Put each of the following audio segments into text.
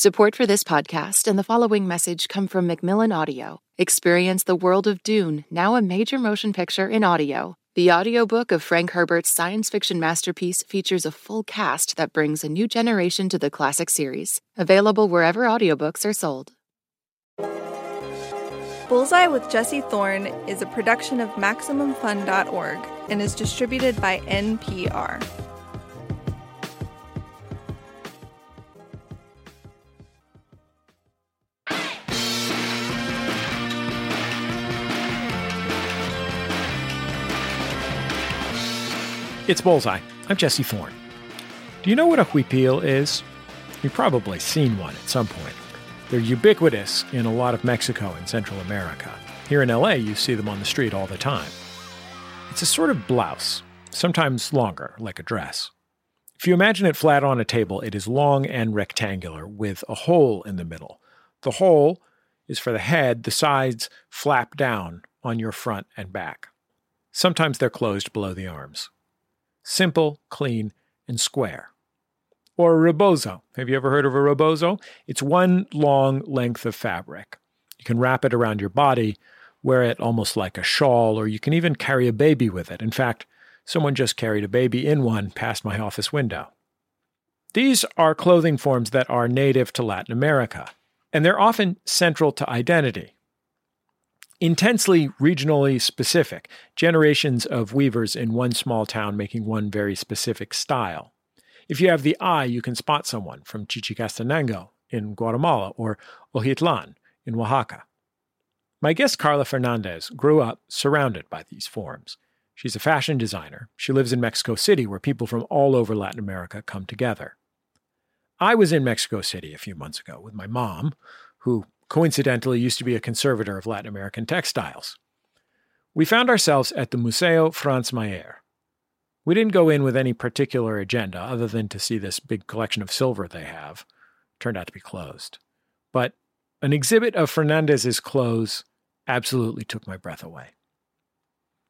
Support for this podcast and the following message come from Macmillan Audio. Experience the world of Dune, now a major motion picture in audio. The audiobook of Frank Herbert's science fiction masterpiece features a full cast that brings a new generation to the classic series. Available wherever audiobooks are sold. Bullseye with Jesse Thorn is a production of MaximumFun.org and is distributed by NPR. It's Bullseye. I'm Jesse Thorn. Do you know what a huipil is? You've probably seen one at some point. They're ubiquitous in a lot of Mexico and Central America. Here in LA, you see them on the street all the time. It's a sort of blouse, sometimes longer, like a dress. If you imagine it flat on a table, it is long and rectangular with a hole in the middle. The hole is for the head, the sides flap down on your front and back. Sometimes they're closed below the arms simple, clean, and square. Or a rebozo. Have you ever heard of a rebozo? It's one long length of fabric. You can wrap it around your body, wear it almost like a shawl, or you can even carry a baby with it. In fact, someone just carried a baby in one past my office window. These are clothing forms that are native to Latin America, and they're often central to identity intensely regionally specific, generations of weavers in one small town making one very specific style. If you have the eye, you can spot someone from Chichicastenango in Guatemala or Ojitlan in Oaxaca. My guest Carla Fernandez grew up surrounded by these forms. She's a fashion designer. She lives in Mexico City, where people from all over Latin America come together. I was in Mexico City a few months ago with my mom, who coincidentally used to be a conservator of Latin American textiles. We found ourselves at the Museo Franz Mayer. We didn't go in with any particular agenda other than to see this big collection of silver they have. Turned out to be closed. But an exhibit of Fernandez's clothes absolutely took my breath away.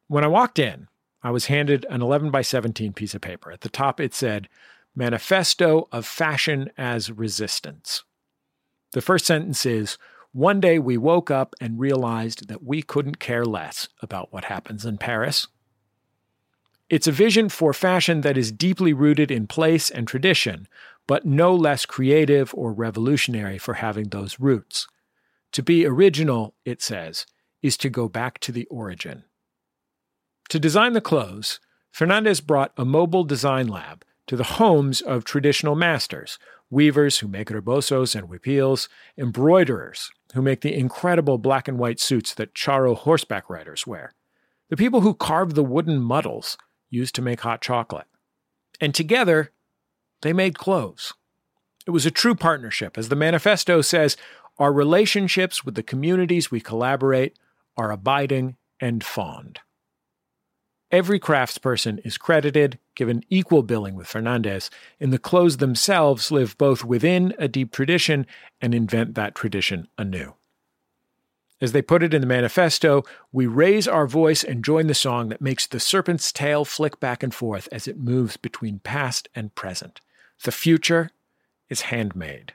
When I walked in, I was handed an 11 by 17 piece of paper. At the top, it said, Manifesto of Fashion as Resistance. The first sentence is One day we woke up and realized that we couldn't care less about what happens in Paris. It's a vision for fashion that is deeply rooted in place and tradition, but no less creative or revolutionary for having those roots. To be original, it says, is to go back to the origin. To design the clothes, Fernandez brought a mobile design lab to the homes of traditional masters, weavers who make rebozos and huipils, embroiderers who make the incredible black and white suits that charro horseback riders wear, the people who carve the wooden muddles used to make hot chocolate. And together, they made clothes. It was a true partnership. As the manifesto says, our relationships with the communities we collaborate are abiding and fond. Every craftsperson is credited, given equal billing with Fernandez, in the clothes themselves live both within a deep tradition and invent that tradition anew. As they put it in the manifesto, we raise our voice and join the song that makes the serpent's tail flick back and forth as it moves between past and present. The future is handmade.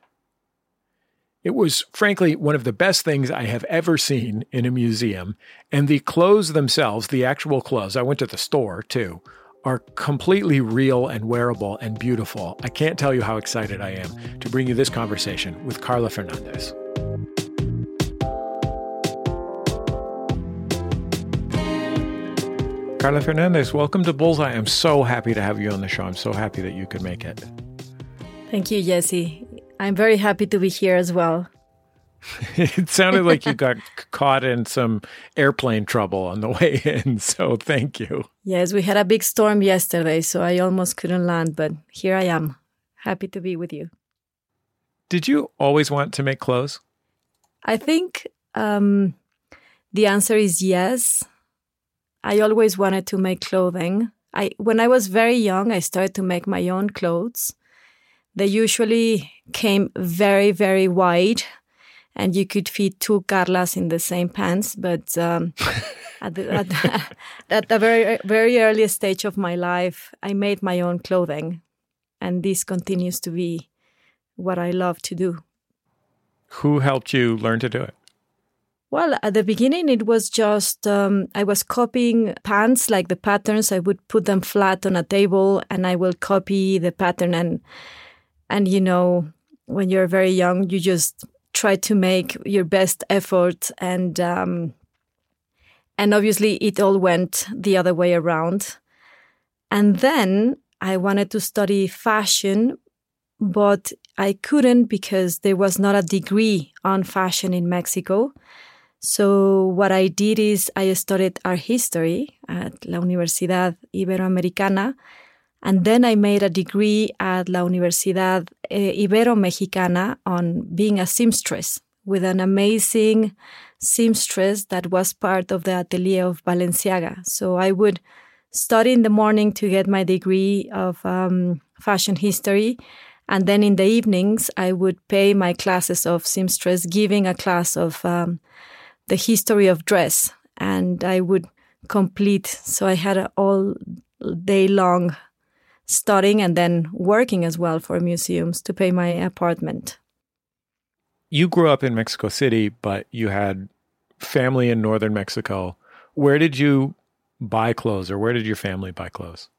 It was, frankly, one of the best things I have ever seen in a museum. And the clothes themselves, the actual clothes, I went to the store too, are completely real and wearable and beautiful. I can't tell you how excited I am to bring you this conversation with Carla Fernandez. Carla Fernandez, welcome to Bullseye. I'm so happy to have you on the show. I'm so happy that you could make it. Thank you, Jesse. I'm very happy to be here as well. it sounded like you got caught in some airplane trouble on the way in, so thank you. Yes, we had a big storm yesterday, so I almost couldn't land, but here I am. Happy to be with you. Did you always want to make clothes? I think um, the answer is yes. I always wanted to make clothing. I when I was very young, I started to make my own clothes. They usually came very, very wide, and you could fit two Carlas in the same pants. But um, at, the, at, the, at the very, very early stage of my life, I made my own clothing, and this continues to be what I love to do Who helped you learn to do it? Well, at the beginning, it was just um, I was copying pants, like the patterns. I would put them flat on a table, and I will copy the pattern. And and you know, when you're very young, you just try to make your best effort, and um, and obviously, it all went the other way around. And then I wanted to study fashion, but I couldn't because there was not a degree on fashion in Mexico. So what I did is I studied art history at La Universidad Iberoamericana, and then I made a degree at La Universidad eh, Ibero-Mexicana on being a seamstress with an amazing seamstress that was part of the atelier of Balenciaga. So I would study in the morning to get my degree of um, fashion history and then in the evenings, I would pay my classes of seamstress, giving a class of um, the history of dress. And I would complete. So I had all day long studying and then working as well for museums to pay my apartment. You grew up in Mexico City, but you had family in northern Mexico. Where did you buy clothes or where did your family buy clothes?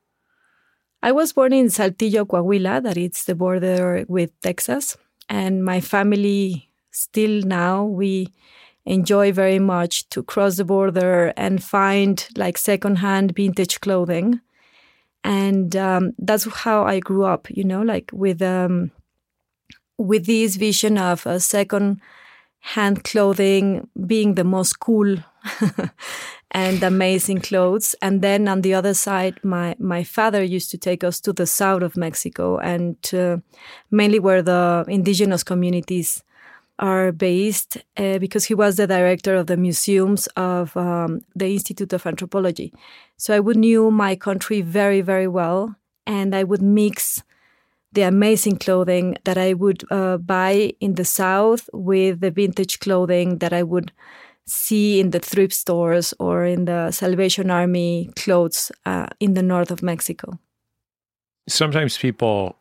I was born in Saltillo, Coahuila, that it's the border with Texas. And my family still now, we enjoy very much to cross the border and find like secondhand vintage clothing. And um, that's how I grew up, you know, like with um, with this vision of a second hand clothing being the most cool and amazing clothes. And then on the other side, my, my father used to take us to the south of Mexico and uh, mainly where the indigenous communities are based uh, because he was the director of the museums of um, the Institute of Anthropology. So I would knew my country very, very well. And I would mix the amazing clothing that I would uh, buy in the South with the vintage clothing that I would see in the thrift stores or in the Salvation Army clothes uh, in the north of Mexico. Sometimes people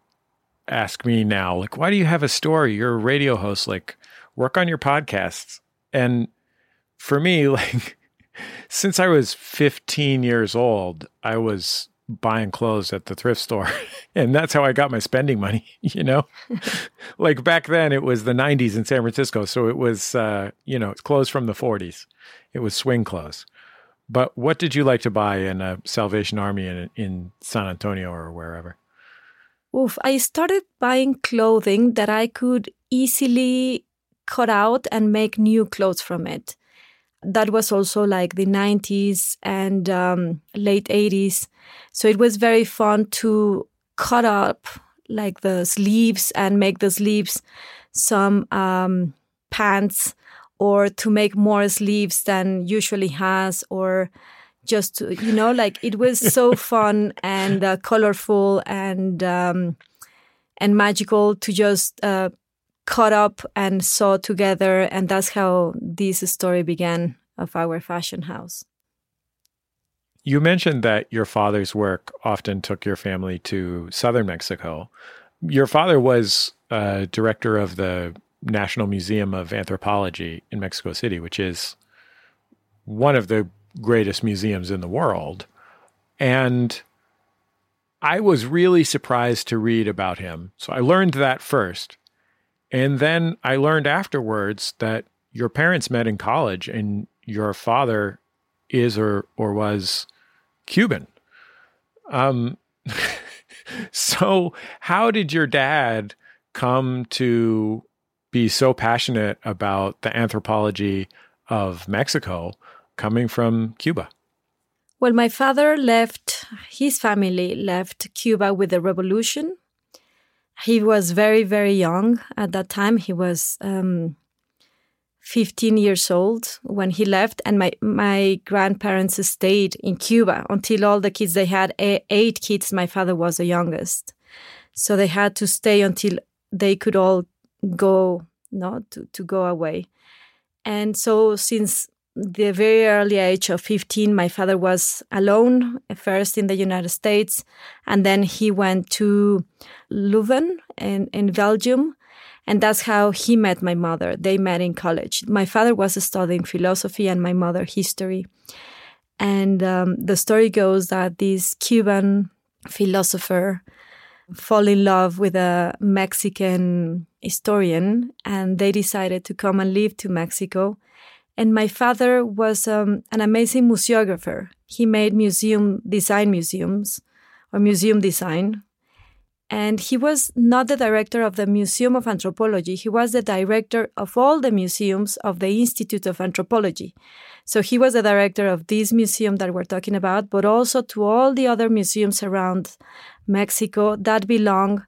ask me now, like, why do you have a story? You're a radio host, like, work on your podcasts. And for me, like, since I was 15 years old, I was buying clothes at the thrift store. and that's how I got my spending money, you know? like back then it was the 90s in San Francisco, so it was uh, you know, clothes from the 40s. It was swing clothes. But what did you like to buy in a Salvation Army in in San Antonio or wherever? Oof, I started buying clothing that I could easily cut out and make new clothes from it. That was also like the 90s and um, late 80s so it was very fun to cut up like the sleeves and make the sleeves some um, pants or to make more sleeves than usually has or just to, you know like it was so fun and uh, colorful and um, and magical to just uh, cut up and sew together and that's how this story began of our fashion house you mentioned that your father's work often took your family to southern Mexico. Your father was uh, director of the National Museum of Anthropology in Mexico City, which is one of the greatest museums in the world. And I was really surprised to read about him. So I learned that first. And then I learned afterwards that your parents met in college and your father is or, or was Cuban. Um, so, how did your dad come to be so passionate about the anthropology of Mexico coming from Cuba? Well, my father left, his family left Cuba with the revolution. He was very, very young. At that time. He was um, 15 years old when he left and my my grandparents stayed in Cuba until all the kids they had eight kids. My father was the youngest. So they had to stay until they could all go no to, to go away. And so since the very early age of 15 my father was alone first in the united states and then he went to leuven in, in belgium And that's how he met my mother. They met in college. My father was studying philosophy and my mother history. And um, the story goes that this Cuban philosopher fall in love with a Mexican historian and they decided to come and live to Mexico. And my father was um, an amazing museographer. He made museum design museums or museum design. And he was not the director of the Museum of Anthropology. He was the director of all the museums of the Institute of Anthropology. So he was the director of this museum that we're talking about, but also to all the other museums around Mexico that belong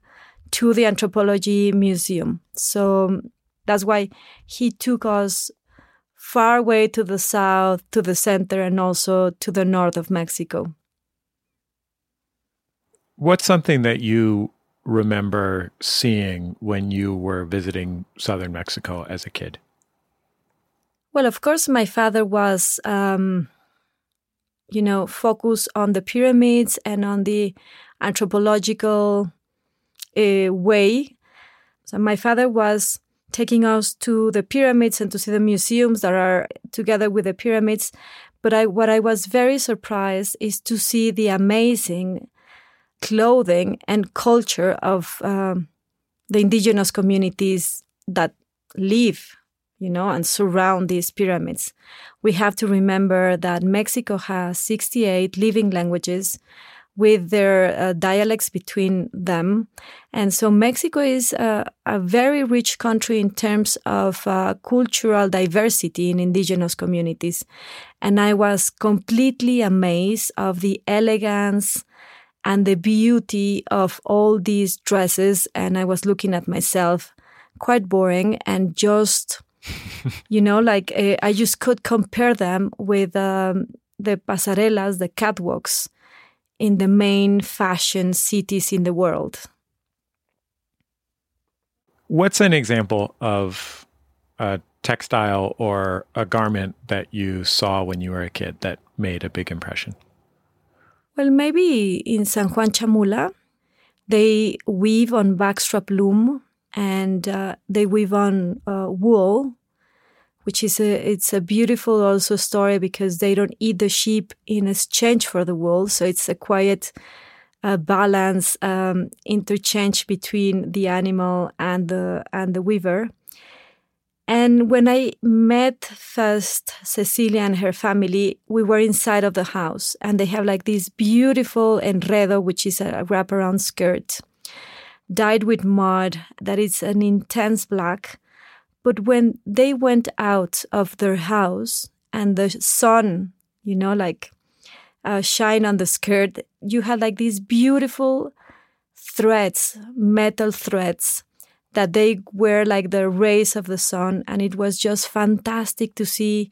to the Anthropology Museum. So that's why he took us far away to the south, to the center, and also to the north of Mexico. What's something that you remember seeing when you were visiting southern Mexico as a kid? Well, of course, my father was, um, you know, focused on the pyramids and on the anthropological uh, way. So my father was taking us to the pyramids and to see the museums that are together with the pyramids. But I, what I was very surprised is to see the amazing clothing and culture of um, the indigenous communities that live, you know, and surround these pyramids. We have to remember that Mexico has 68 living languages with their uh, dialects between them. And so Mexico is a, a very rich country in terms of uh, cultural diversity in indigenous communities. And I was completely amazed of the elegance and the beauty of all these dresses. And I was looking at myself quite boring and just, you know, like uh, I just could compare them with um, the pasarelas, the catwalks in the main fashion cities in the world. What's an example of a textile or a garment that you saw when you were a kid that made a big impression? Well, maybe in San Juan Chamula, they weave on backstrap loom and uh, they weave on uh, wool which is a it's a beautiful also story because they don't eat the sheep in exchange for the wool, so it's a quiet uh, balance um, interchange between the animal and the and the weaver. And when I met first Cecilia and her family, we were inside of the house and they have like this beautiful enredo, which is a wraparound skirt, dyed with mud that is an intense black but when they went out of their house and the sun, you know, like uh, shine on the skirt, you had like these beautiful threads, metal threads that they were like the rays of the sun. And it was just fantastic to see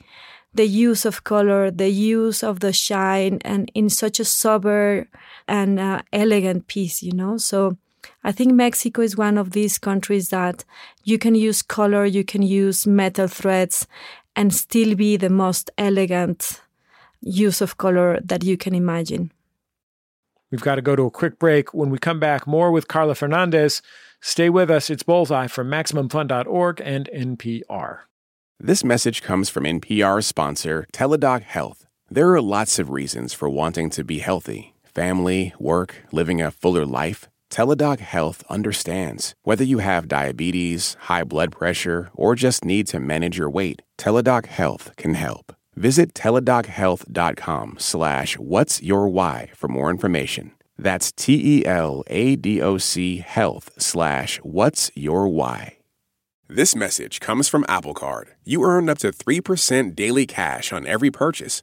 the use of color, the use of the shine, and in such a sober and uh, elegant piece, you know. So I think Mexico is one of these countries that you can use color, you can use metal threads, and still be the most elegant use of color that you can imagine. We've got to go to a quick break. When we come back, more with Carla Fernandez. Stay with us. It's Bullseye from MaximumFun.org and NPR. This message comes from NPR sponsor Teladoc Health. There are lots of reasons for wanting to be healthy family, work, living a fuller life. Teladoc Health understands. Whether you have diabetes, high blood pressure, or just need to manage your weight, Teladoc Health can help. Visit teladochealth.com slash what's your why for more information. That's T-E-L-A-D-O-C health slash what's your why. This message comes from Apple Card. You earn up to 3% daily cash on every purchase.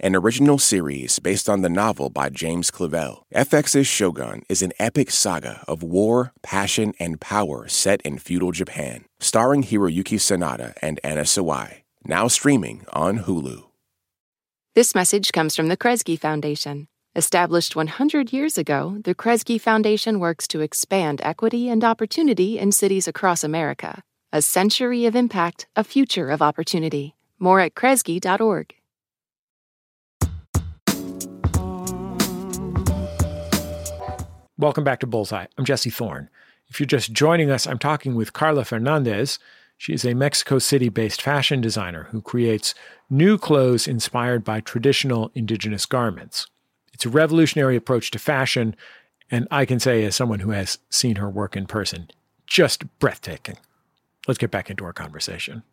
an original series based on the novel by James Clavell. FX's Shogun is an epic saga of war, passion, and power set in feudal Japan, starring Hiroyuki Sanada and Anna Sawai. now streaming on Hulu. This message comes from the Kresge Foundation. Established 100 years ago, the Kresge Foundation works to expand equity and opportunity in cities across America. A century of impact, a future of opportunity. More at kresge.org. Welcome back to Bullseye. I'm Jesse Thorn. If you're just joining us, I'm talking with Carla Fernandez. She is a Mexico City based fashion designer who creates new clothes inspired by traditional indigenous garments. It's a revolutionary approach to fashion, and I can say, as someone who has seen her work in person, just breathtaking. Let's get back into our conversation.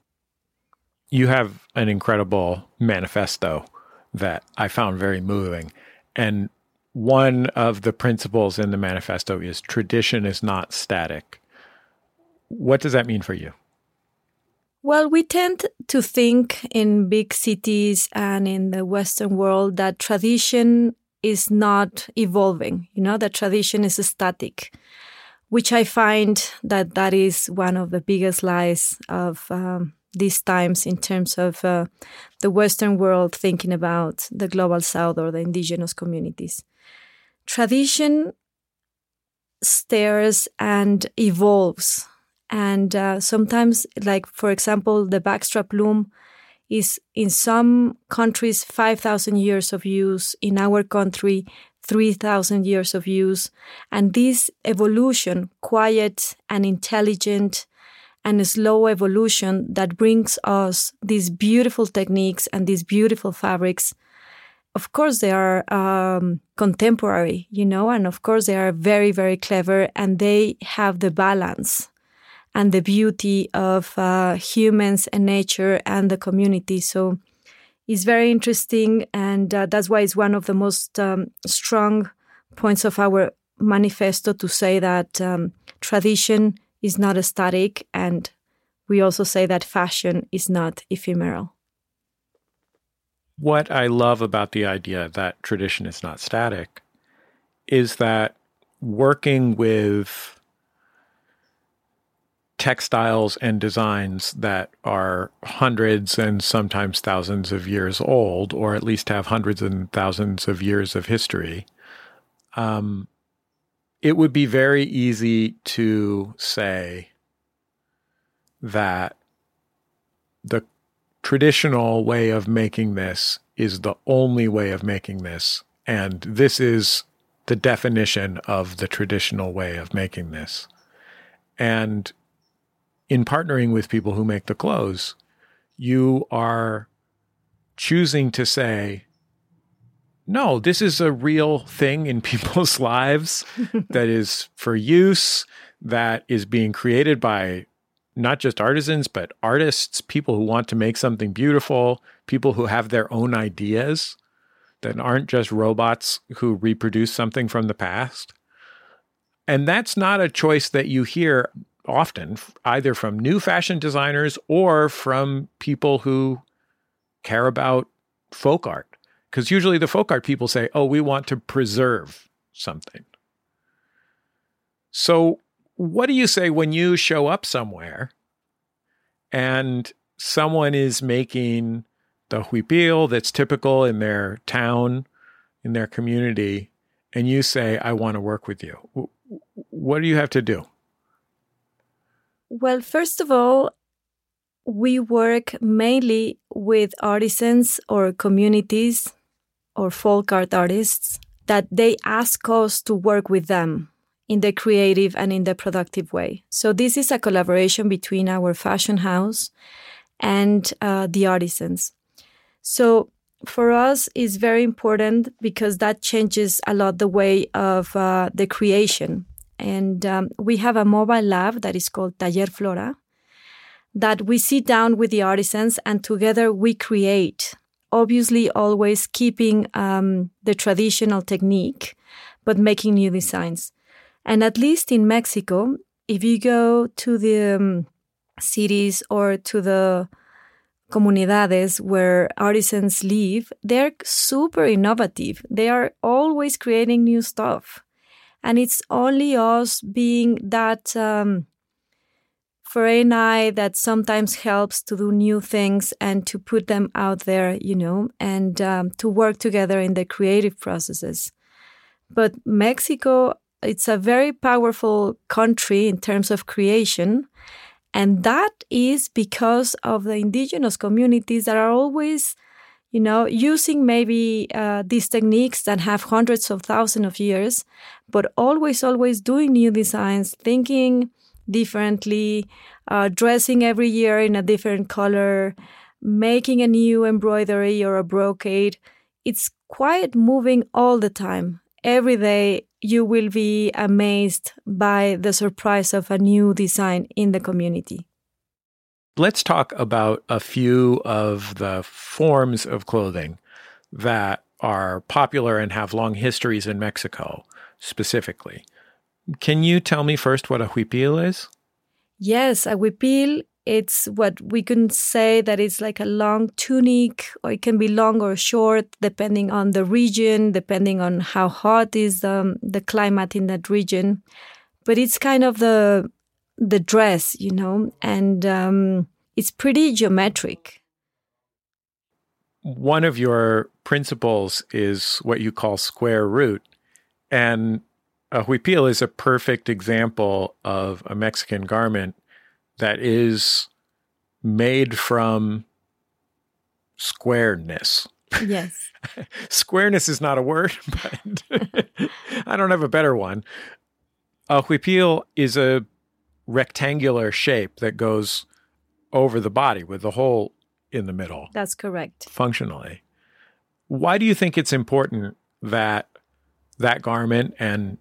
You have an incredible manifesto that I found very moving. And one of the principles in the manifesto is tradition is not static. What does that mean for you? Well, we tend to think in big cities and in the Western world that tradition is not evolving, you know, that tradition is static, which I find that that is one of the biggest lies of um, these times in terms of uh, the Western world thinking about the global South or the indigenous communities. Tradition stares and evolves. And uh, sometimes, like for example, the backstrap loom is in some countries 5,000 years of use, in our country 3,000 years of use. And this evolution, quiet and intelligent and slow evolution that brings us these beautiful techniques and these beautiful fabrics, of course they are um, contemporary, you know, and of course they are very, very clever and they have the balance and the beauty of uh, humans and nature and the community. So it's very interesting, and uh, that's why it's one of the most um, strong points of our manifesto to say that um, tradition is not static, and we also say that fashion is not ephemeral. What I love about the idea that tradition is not static is that working with textiles and designs that are hundreds and sometimes thousands of years old, or at least have hundreds and thousands of years of history, um, it would be very easy to say that the traditional way of making this is the only way of making this, and this is the definition of the traditional way of making this. And in partnering with people who make the clothes, you are choosing to say, no, this is a real thing in people's lives that is for use, that is being created by not just artisans, but artists, people who want to make something beautiful, people who have their own ideas that aren't just robots who reproduce something from the past. And that's not a choice that you hear often either from new fashion designers or from people who care about folk art. Because usually the folk art people say, oh, we want to preserve something. So, what do you say when you show up somewhere and someone is making the huipil that's typical in their town, in their community, and you say, I want to work with you? What do you have to do? Well, first of all, we work mainly with artisans or communities or folk art artists that they ask us to work with them in the creative and in the productive way. So this is a collaboration between our fashion house and uh, the artisans. So for us is very important because that changes a lot the way of uh, the creation and um, we have a mobile lab that is called Taller Flora that we sit down with the artisans and together we create, obviously, always keeping um, the traditional technique, but making new designs. And at least in Mexico, if you go to the um, cities or to the comunidades where artisans live, they're super innovative. They are always creating new stuff. And it's only us being that um, for ANI that sometimes helps to do new things and to put them out there, you know, and um, to work together in the creative processes. But Mexico, it's a very powerful country in terms of creation. And that is because of the indigenous communities that are always, you know, using maybe uh, these techniques that have hundreds of thousands of years, but always, always doing new designs, thinking differently, uh, dressing every year in a different color, making a new embroidery or a brocade. It's quite moving all the time. Every day, you will be amazed by the surprise of a new design in the community. Let's talk about a few of the forms of clothing that are popular and have long histories in Mexico specifically. Can you tell me first what a huipil is? Yes, a huipil it's what we can say that it's like a long tunic or it can be long or short depending on the region depending on how hot is the, the climate in that region. But it's kind of the the dress you know and um, it's pretty geometric. One of your principles is what you call square root and a huipil is a perfect example of a Mexican garment that is made from squareness. Yes. squareness is not a word, but I don't have a better one. A huipil is a rectangular shape that goes over the body with the hole in the middle. That's correct. Functionally. Why do you think it's important that that garment and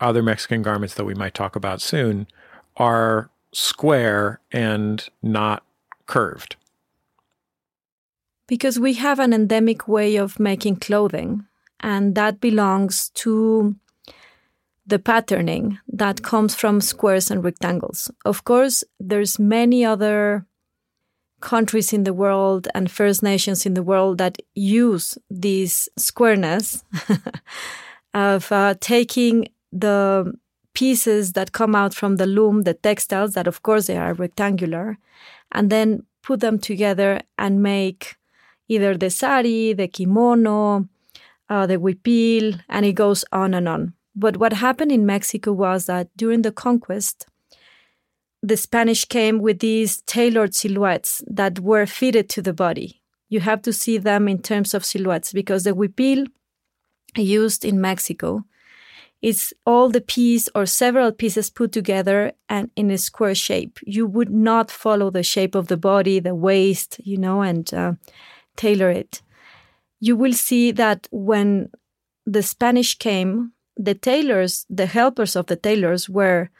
other Mexican garments that we might talk about soon are square and not curved? Because we have an endemic way of making clothing, and that belongs to the patterning that comes from squares and rectangles. Of course, there's many other countries in the world and First Nations in the world that use this squareness of uh, taking the pieces that come out from the loom, the textiles that of course they are rectangular, and then put them together and make either the sari, the kimono, uh, the huipil, and it goes on and on. But what happened in Mexico was that during the conquest, the Spanish came with these tailored silhouettes that were fitted to the body. You have to see them in terms of silhouettes because the huipil used in Mexico it's all the piece or several pieces put together and in a square shape. You would not follow the shape of the body, the waist, you know, and uh, tailor it. You will see that when the Spanish came, the tailors, the helpers of the tailors were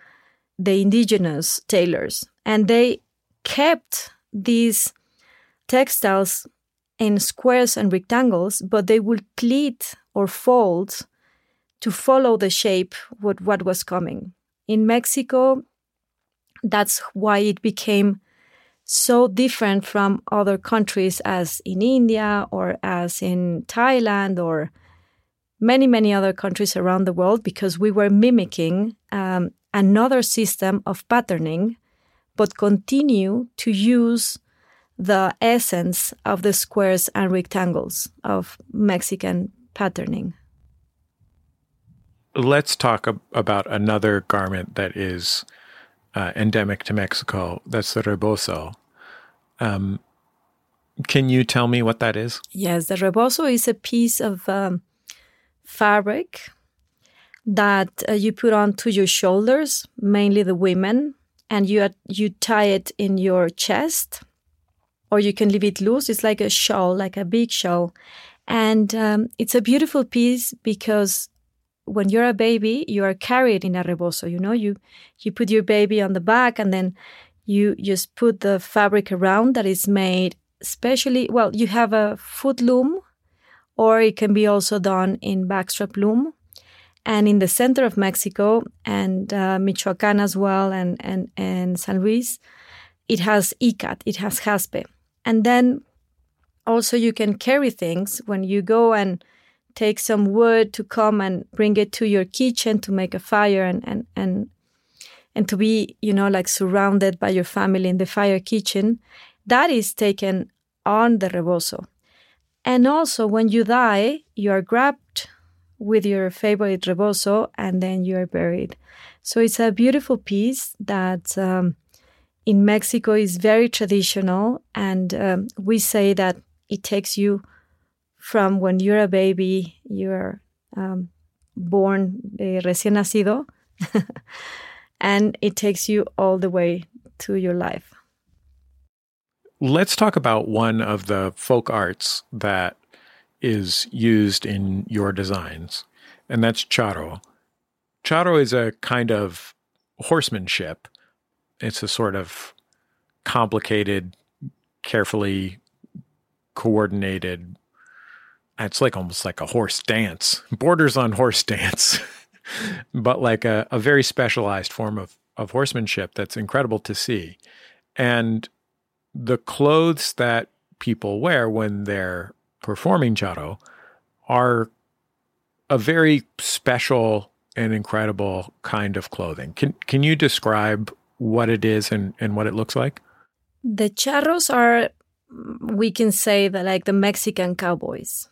the indigenous tailors, and they kept these textiles in squares and rectangles, but they would pleat or fold to follow the shape what what was coming. In Mexico, that's why it became so different from other countries as in India or as in Thailand or many, many other countries around the world because we were mimicking um, another system of patterning, but continue to use the essence of the squares and rectangles of Mexican patterning let's talk ab- about another garment that is uh, endemic to Mexico. That's the rebozo. Um, can you tell me what that is? Yes, the rebozo is a piece of um, fabric that uh, you put onto your shoulders, mainly the women, and you you tie it in your chest, or you can leave it loose. It's like a shawl, like a big shawl, and um, it's a beautiful piece because when you're a baby, you are carried in a rebozo. You know, you you put your baby on the back, and then you just put the fabric around that is made specially. Well, you have a foot loom, or it can be also done in backstrap loom. And in the center of Mexico and uh, Michoacan as well, and and and San Luis, it has ikat, it has jaspe, and then also you can carry things when you go and take some wood to come and bring it to your kitchen to make a fire and and and and to be, you know, like surrounded by your family in the fire kitchen, that is taken on the rebozo. And also, when you die, you are grabbed with your favorite rebozo and then you are buried. So it's a beautiful piece that um, in Mexico is very traditional. And um, we say that it takes you from when you're a baby, you're um, born uh, recién nacido, and it takes you all the way to your life. Let's talk about one of the folk arts that is used in your designs, and that's charro. Charro is a kind of horsemanship. It's a sort of complicated, carefully coordinated. It's like almost like a horse dance, borders on horse dance, but like a, a very specialized form of, of horsemanship that's incredible to see. And the clothes that people wear when they're performing charro are a very special and incredible kind of clothing. Can can you describe what it is and, and what it looks like? The charros are we can say that like the Mexican cowboys.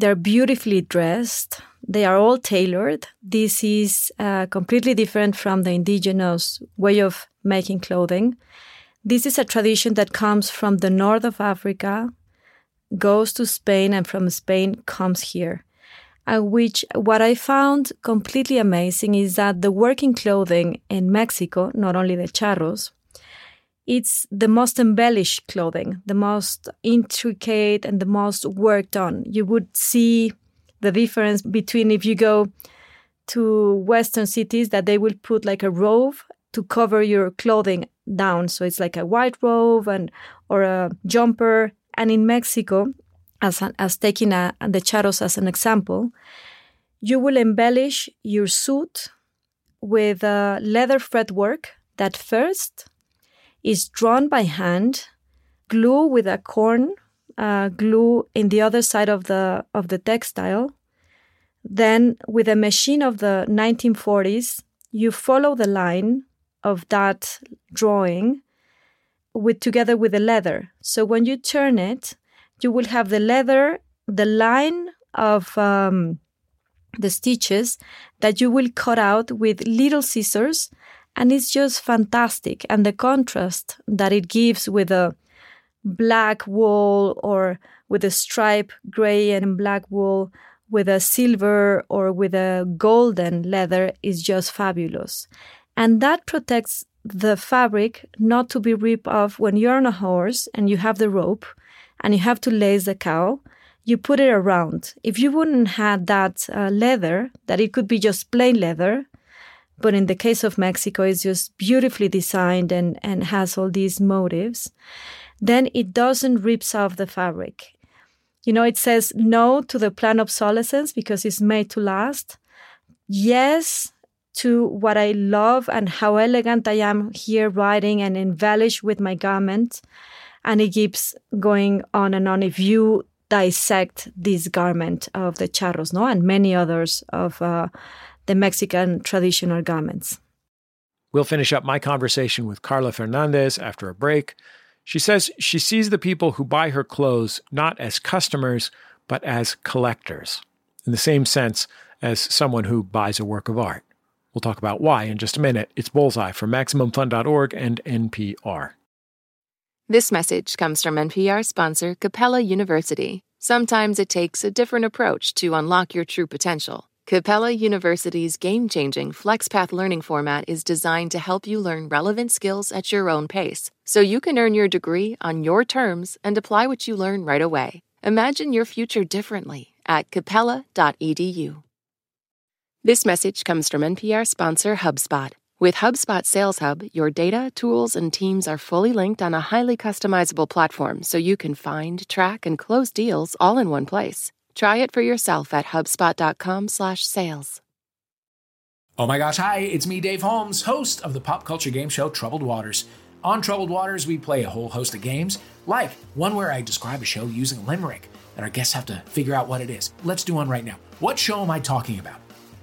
They're beautifully dressed. They are all tailored. This is uh, completely different from the indigenous way of making clothing. This is a tradition that comes from the north of Africa, goes to Spain, and from Spain comes here. And which what I found completely amazing is that the working clothing in Mexico, not only the charros, it's the most embellished clothing, the most intricate and the most worked on. You would see the difference between if you go to Western cities that they will put like a robe to cover your clothing down. So it's like a white robe and or a jumper. And in Mexico, as, as taking a, the charros as an example, you will embellish your suit with a leather fretwork that first is drawn by hand, glue with a corn uh, glue in the other side of the of the textile. Then, with a machine of the 1940s, you follow the line of that drawing with together with the leather. So when you turn it, you will have the leather, the line of um, the stitches that you will cut out with little scissors and it's just fantastic. And the contrast that it gives with a black wool or with a stripe gray and black wool with a silver or with a golden leather is just fabulous. And that protects the fabric not to be ripped off when you're on a horse and you have the rope and you have to lace the cow. You put it around. If you wouldn't have that uh, leather, that it could be just plain leather, but in the case of Mexico, it's just beautifully designed and, and has all these motives. Then it doesn't rips off the fabric. You know, it says no to the planned obsolescence because it's made to last. Yes to what I love and how elegant I am here writing and embellish with my garment. And it keeps going on and on. If you dissect this garment of the charros, no, and many others of uh, the Mexican traditional garments. We'll finish up my conversation with Carla Fernandez after a break. She says she sees the people who buy her clothes not as customers, but as collectors, in the same sense as someone who buys a work of art. We'll talk about why in just a minute. It's Bullseye from MaximumFun.org and NPR. This message comes from NPR sponsor Capella University. Sometimes it takes a different approach to unlock your true potential. Capella University's game changing FlexPath learning format is designed to help you learn relevant skills at your own pace, so you can earn your degree on your terms and apply what you learn right away. Imagine your future differently at capella.edu. This message comes from NPR sponsor HubSpot. With HubSpot Sales Hub, your data, tools, and teams are fully linked on a highly customizable platform so you can find, track, and close deals all in one place. Try it for yourself at hubspot.com/sales. Oh my gosh, hi, it's me Dave Holmes, host of the pop culture game show Troubled Waters. On Troubled Waters, we play a whole host of games, like one where I describe a show using limerick and our guests have to figure out what it is. Let's do one right now. What show am I talking about?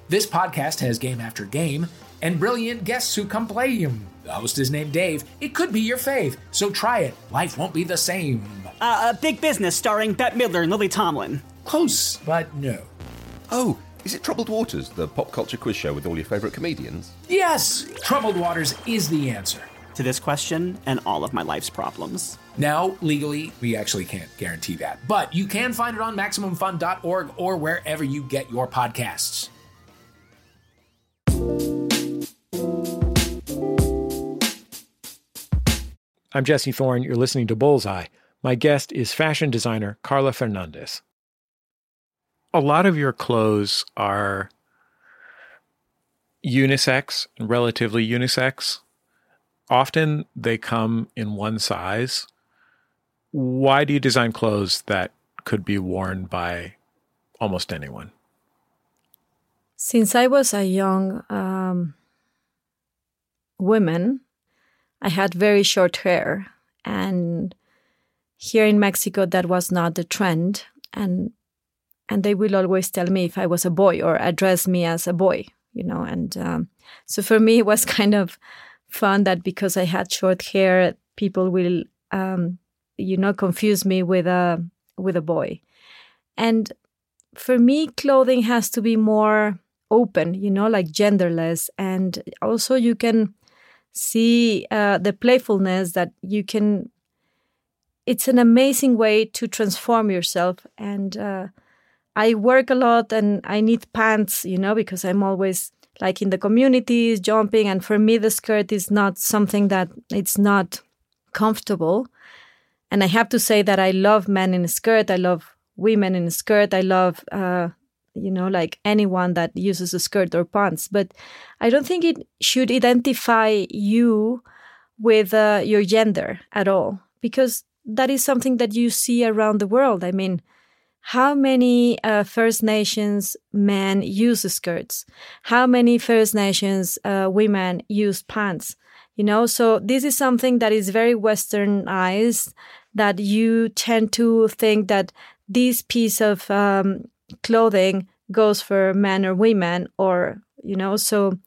This podcast has game after game and brilliant guests who come play him. The host is named Dave. It could be your fave, so try it. Life won't be the same. Uh, a big business starring Bette Midler and Lily Tomlin. Close, but no. Oh, is it Troubled Waters, the pop culture quiz show with all your favourite comedians? Yes, Troubled Waters is the answer. To this question and all of my life's problems. Now, legally, we actually can't guarantee that, but you can find it on MaximumFun.org or wherever you get your podcasts. I'm Jesse Thorn. You're listening to Bullseye. My guest is fashion designer Carla Fernández. A lot of your clothes are unisex and relatively unisex. Often they come in one size. Why do you design clothes that could be worn by almost anyone? Since I was a young um, woman, I had very short hair. And here in Mexico, that was not the trend. And and they will always tell me if I was a boy or address me as a boy, you know. And um, so for me, it was kind of fun that because I had short hair, people will, um, you know, confuse me with a with a boy. And for me, clothing has to be more open, you know, like genderless, and also you can see uh, the playfulness that you can. It's an amazing way to transform yourself and. Uh, I work a lot and I need pants, you know, because I'm always like in the communities jumping. And for me, the skirt is not something that it's not comfortable. And I have to say that I love men in a skirt. I love women in a skirt. I love, uh, you know, like anyone that uses a skirt or pants. But I don't think it should identify you with uh, your gender at all, because that is something that you see around the world. I mean, how many uh, First Nations men use skirts? How many First Nations uh, women use pants? You know, so this is something that is very westernized that you tend to think that this piece of um, clothing goes for men or women or, you know, so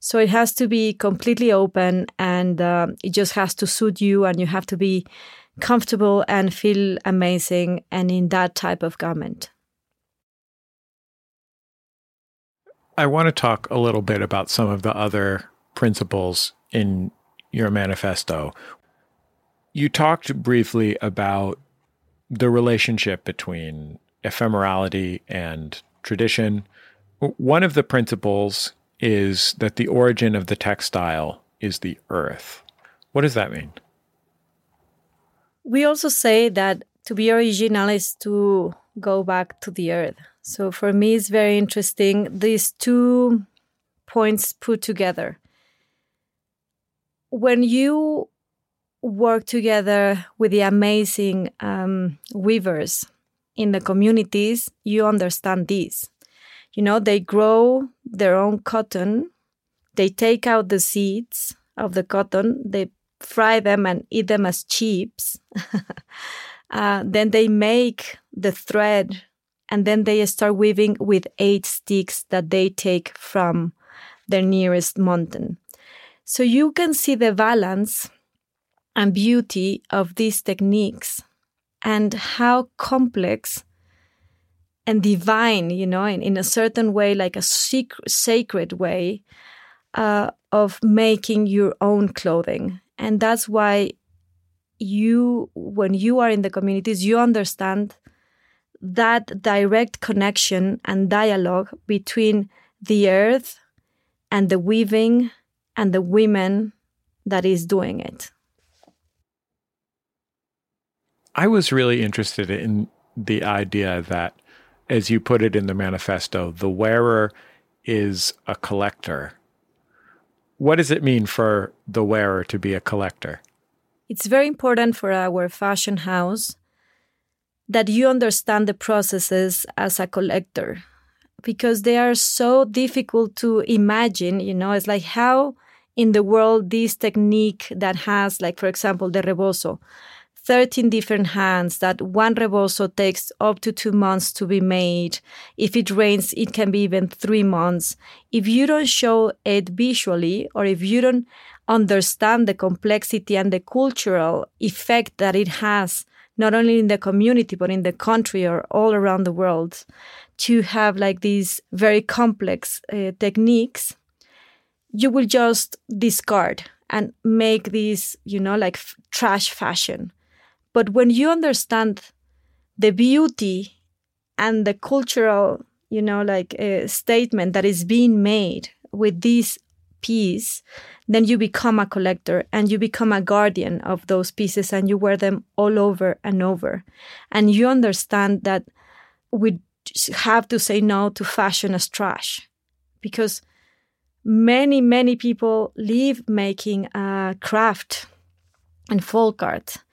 so it has to be completely open and um, it just has to suit you and you have to be comfortable and feel amazing and in that type of garment. I want to talk a little bit about some of the other principles in your manifesto. You talked briefly about the relationship between ephemerality and tradition. One of the principles is that the origin of the textile is the earth. What does that mean? We also say that to be original is to go back to the earth. So for me, it's very interesting these two points put together. When you work together with the amazing um, weavers in the communities, you understand this. You know, they grow their own cotton, they take out the seeds of the cotton, they fry them and eat them as chips. uh, then they make the thread and then they start weaving with eight sticks that they take from their nearest mountain. So you can see the balance and beauty of these techniques and how complex and divine, you know, in, in a certain way, like a secret, sacred way uh, of making your own clothing and that's why you when you are in the communities you understand that direct connection and dialogue between the earth and the weaving and the women that is doing it. I was really interested in the idea that as you put it in the manifesto the wearer is a collector what does it mean for the wearer to be a collector? It's very important for our fashion house that you understand the processes as a collector because they are so difficult to imagine. You know, it's like how in the world this technique that has, like, for example, the rebozo, 13 different hands that one rebozo takes up to two months to be made. If it rains, it can be even three months. If you don't show it visually or if you don't understand the complexity and the cultural effect that it has, not only in the community, but in the country or all around the world, to have like these very complex uh, techniques, you will just discard and make these, you know, like f- trash fashion. But when you understand the beauty and the cultural, you know, like uh, statement that is being made with this piece, then you become a collector and you become a guardian of those pieces and you wear them all over and over. And you understand that we have to say no to fashion as trash because many, many people live making a craft and folk art.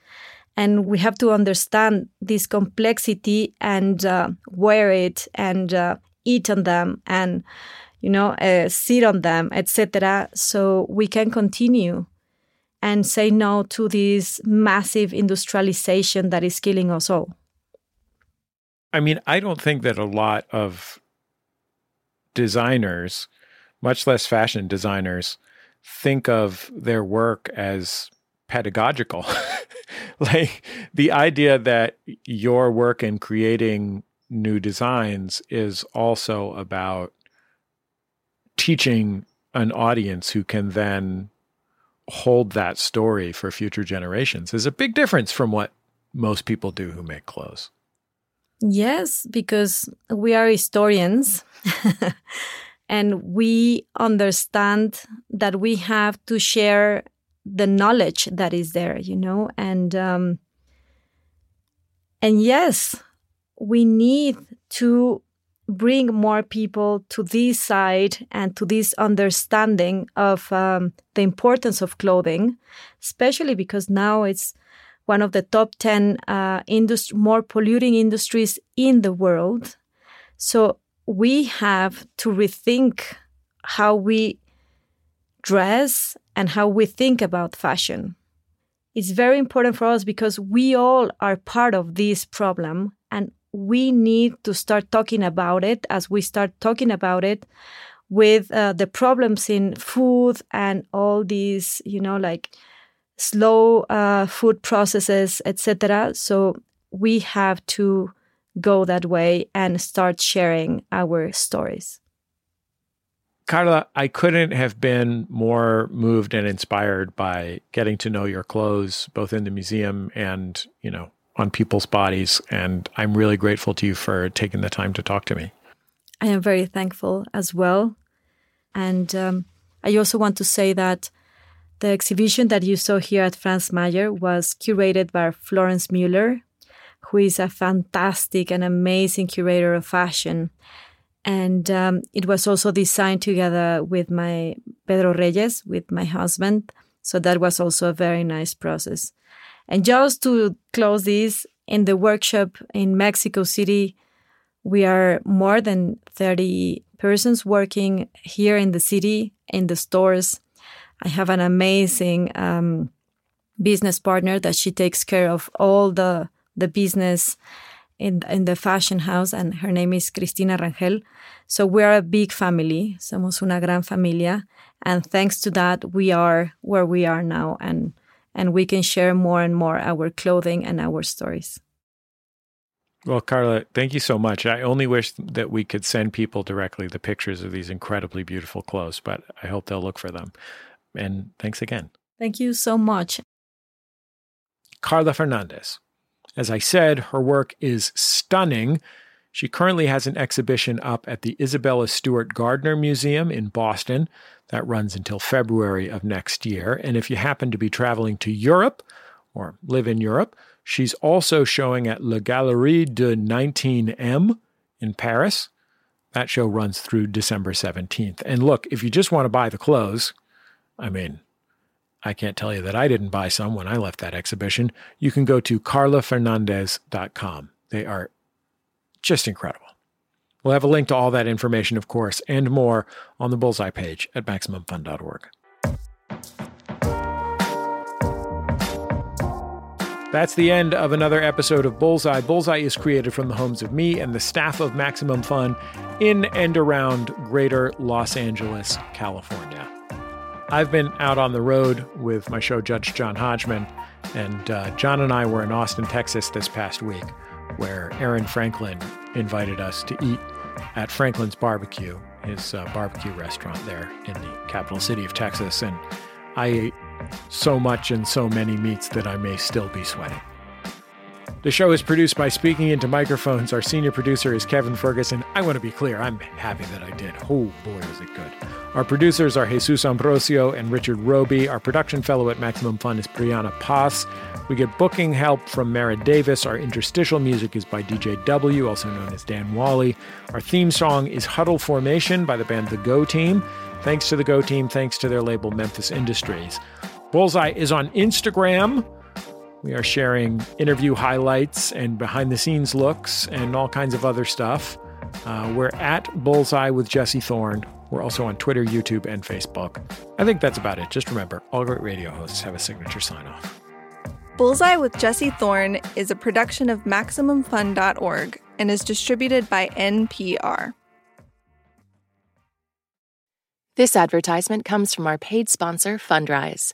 And we have to understand this complexity and uh, wear it and uh, eat on them and, you know, uh, sit on them, etc. So we can continue and say no to this massive industrialization that is killing us all. I mean, I don't think that a lot of designers much less fashion designers, think of their work as pedagogical. like the idea that your work in creating new designs is also about teaching an audience who can then hold that story for future generations is a big difference from what most people do who make clothes. Yes, because we are historians and we understand that we have to share the knowledge that is there you know? And um, and yes we need to bring more people to this side and to this understanding of um, the importance of clothing especially because now it's one of the top 10 uh, industry, more polluting industries in the world. So we have to rethink how we dress and how we think about fashion. It's very important for us because we all are part of this problem and we need to start talking about it as we start talking about it with uh, the problems in food and all these, you know, like slow uh, food processes, etc. So we have to go that way and start sharing our stories. Carla, I couldn't have been more moved and inspired by getting to know your clothes, both in the museum and, you know, on people's bodies. And I'm really grateful to you for taking the time to talk to me. I am very thankful as well. And um, I also want to say that the exhibition that you saw here at Franz Mayer was curated by Florence Müller, who is a fantastic and amazing curator of fashion. And um, it was also designed together with my Pedro Reyes, with my husband. So that was also a very nice process. And just to close this, in the workshop in Mexico City, we are more than 30 persons working here in the city, in the stores. I have an amazing um, business partner that she takes care of all the the business in in the fashion house, and her name is Cristina Rangel. So we are a big family. Somos una gran familia, and thanks to that, we are where we are now, and and we can share more and more our clothing and our stories. Well, Carla, thank you so much. I only wish that we could send people directly the pictures of these incredibly beautiful clothes, but I hope they'll look for them. And thanks again. Thank you so much. Carla Fernández. As I said, her work is stunning. She currently has an exhibition up at the Isabella Stewart Gardner Museum in Boston that runs until February of next year. And if you happen to be traveling to Europe or live in Europe, she's also showing at La Galerie de 19M in Paris. That show runs through December 17th. And look, if you just want to buy the clothes, I mean, I can't tell you that I didn't buy some when I left that exhibition. You can go to carlafernandez.com. They are just incredible. We'll have a link to all that information, of course, and more on the Bullseye page at MaximumFun.org. That's the end of another episode of Bullseye. Bullseye is created from the homes of me and the staff of Maximum Fun in and around greater Los Angeles, California. I've been out on the road with my show, Judge John Hodgman, and uh, John and I were in Austin, Texas this past week, where Aaron Franklin invited us to eat at Franklin's Barbecue, his uh, barbecue restaurant there in the capital city of Texas. And I ate so much and so many meats that I may still be sweating. The show is produced by Speaking Into Microphones. Our senior producer is Kevin Ferguson. I want to be clear, I'm happy that I did. Oh boy, was it good. Our producers are Jesus Ambrosio and Richard Robey. Our production fellow at Maximum Fun is Brianna Paz. We get booking help from Mara Davis. Our interstitial music is by DJ W, also known as Dan Wally. Our theme song is Huddle Formation by the band The Go Team. Thanks to the Go Team, thanks to their label Memphis Industries. Bullseye is on Instagram. We are sharing interview highlights and behind the scenes looks and all kinds of other stuff. Uh, we're at Bullseye with Jesse Thorn. We're also on Twitter, YouTube, and Facebook. I think that's about it. Just remember all great radio hosts have a signature sign off. Bullseye with Jesse Thorn is a production of MaximumFun.org and is distributed by NPR. This advertisement comes from our paid sponsor, Fundrise.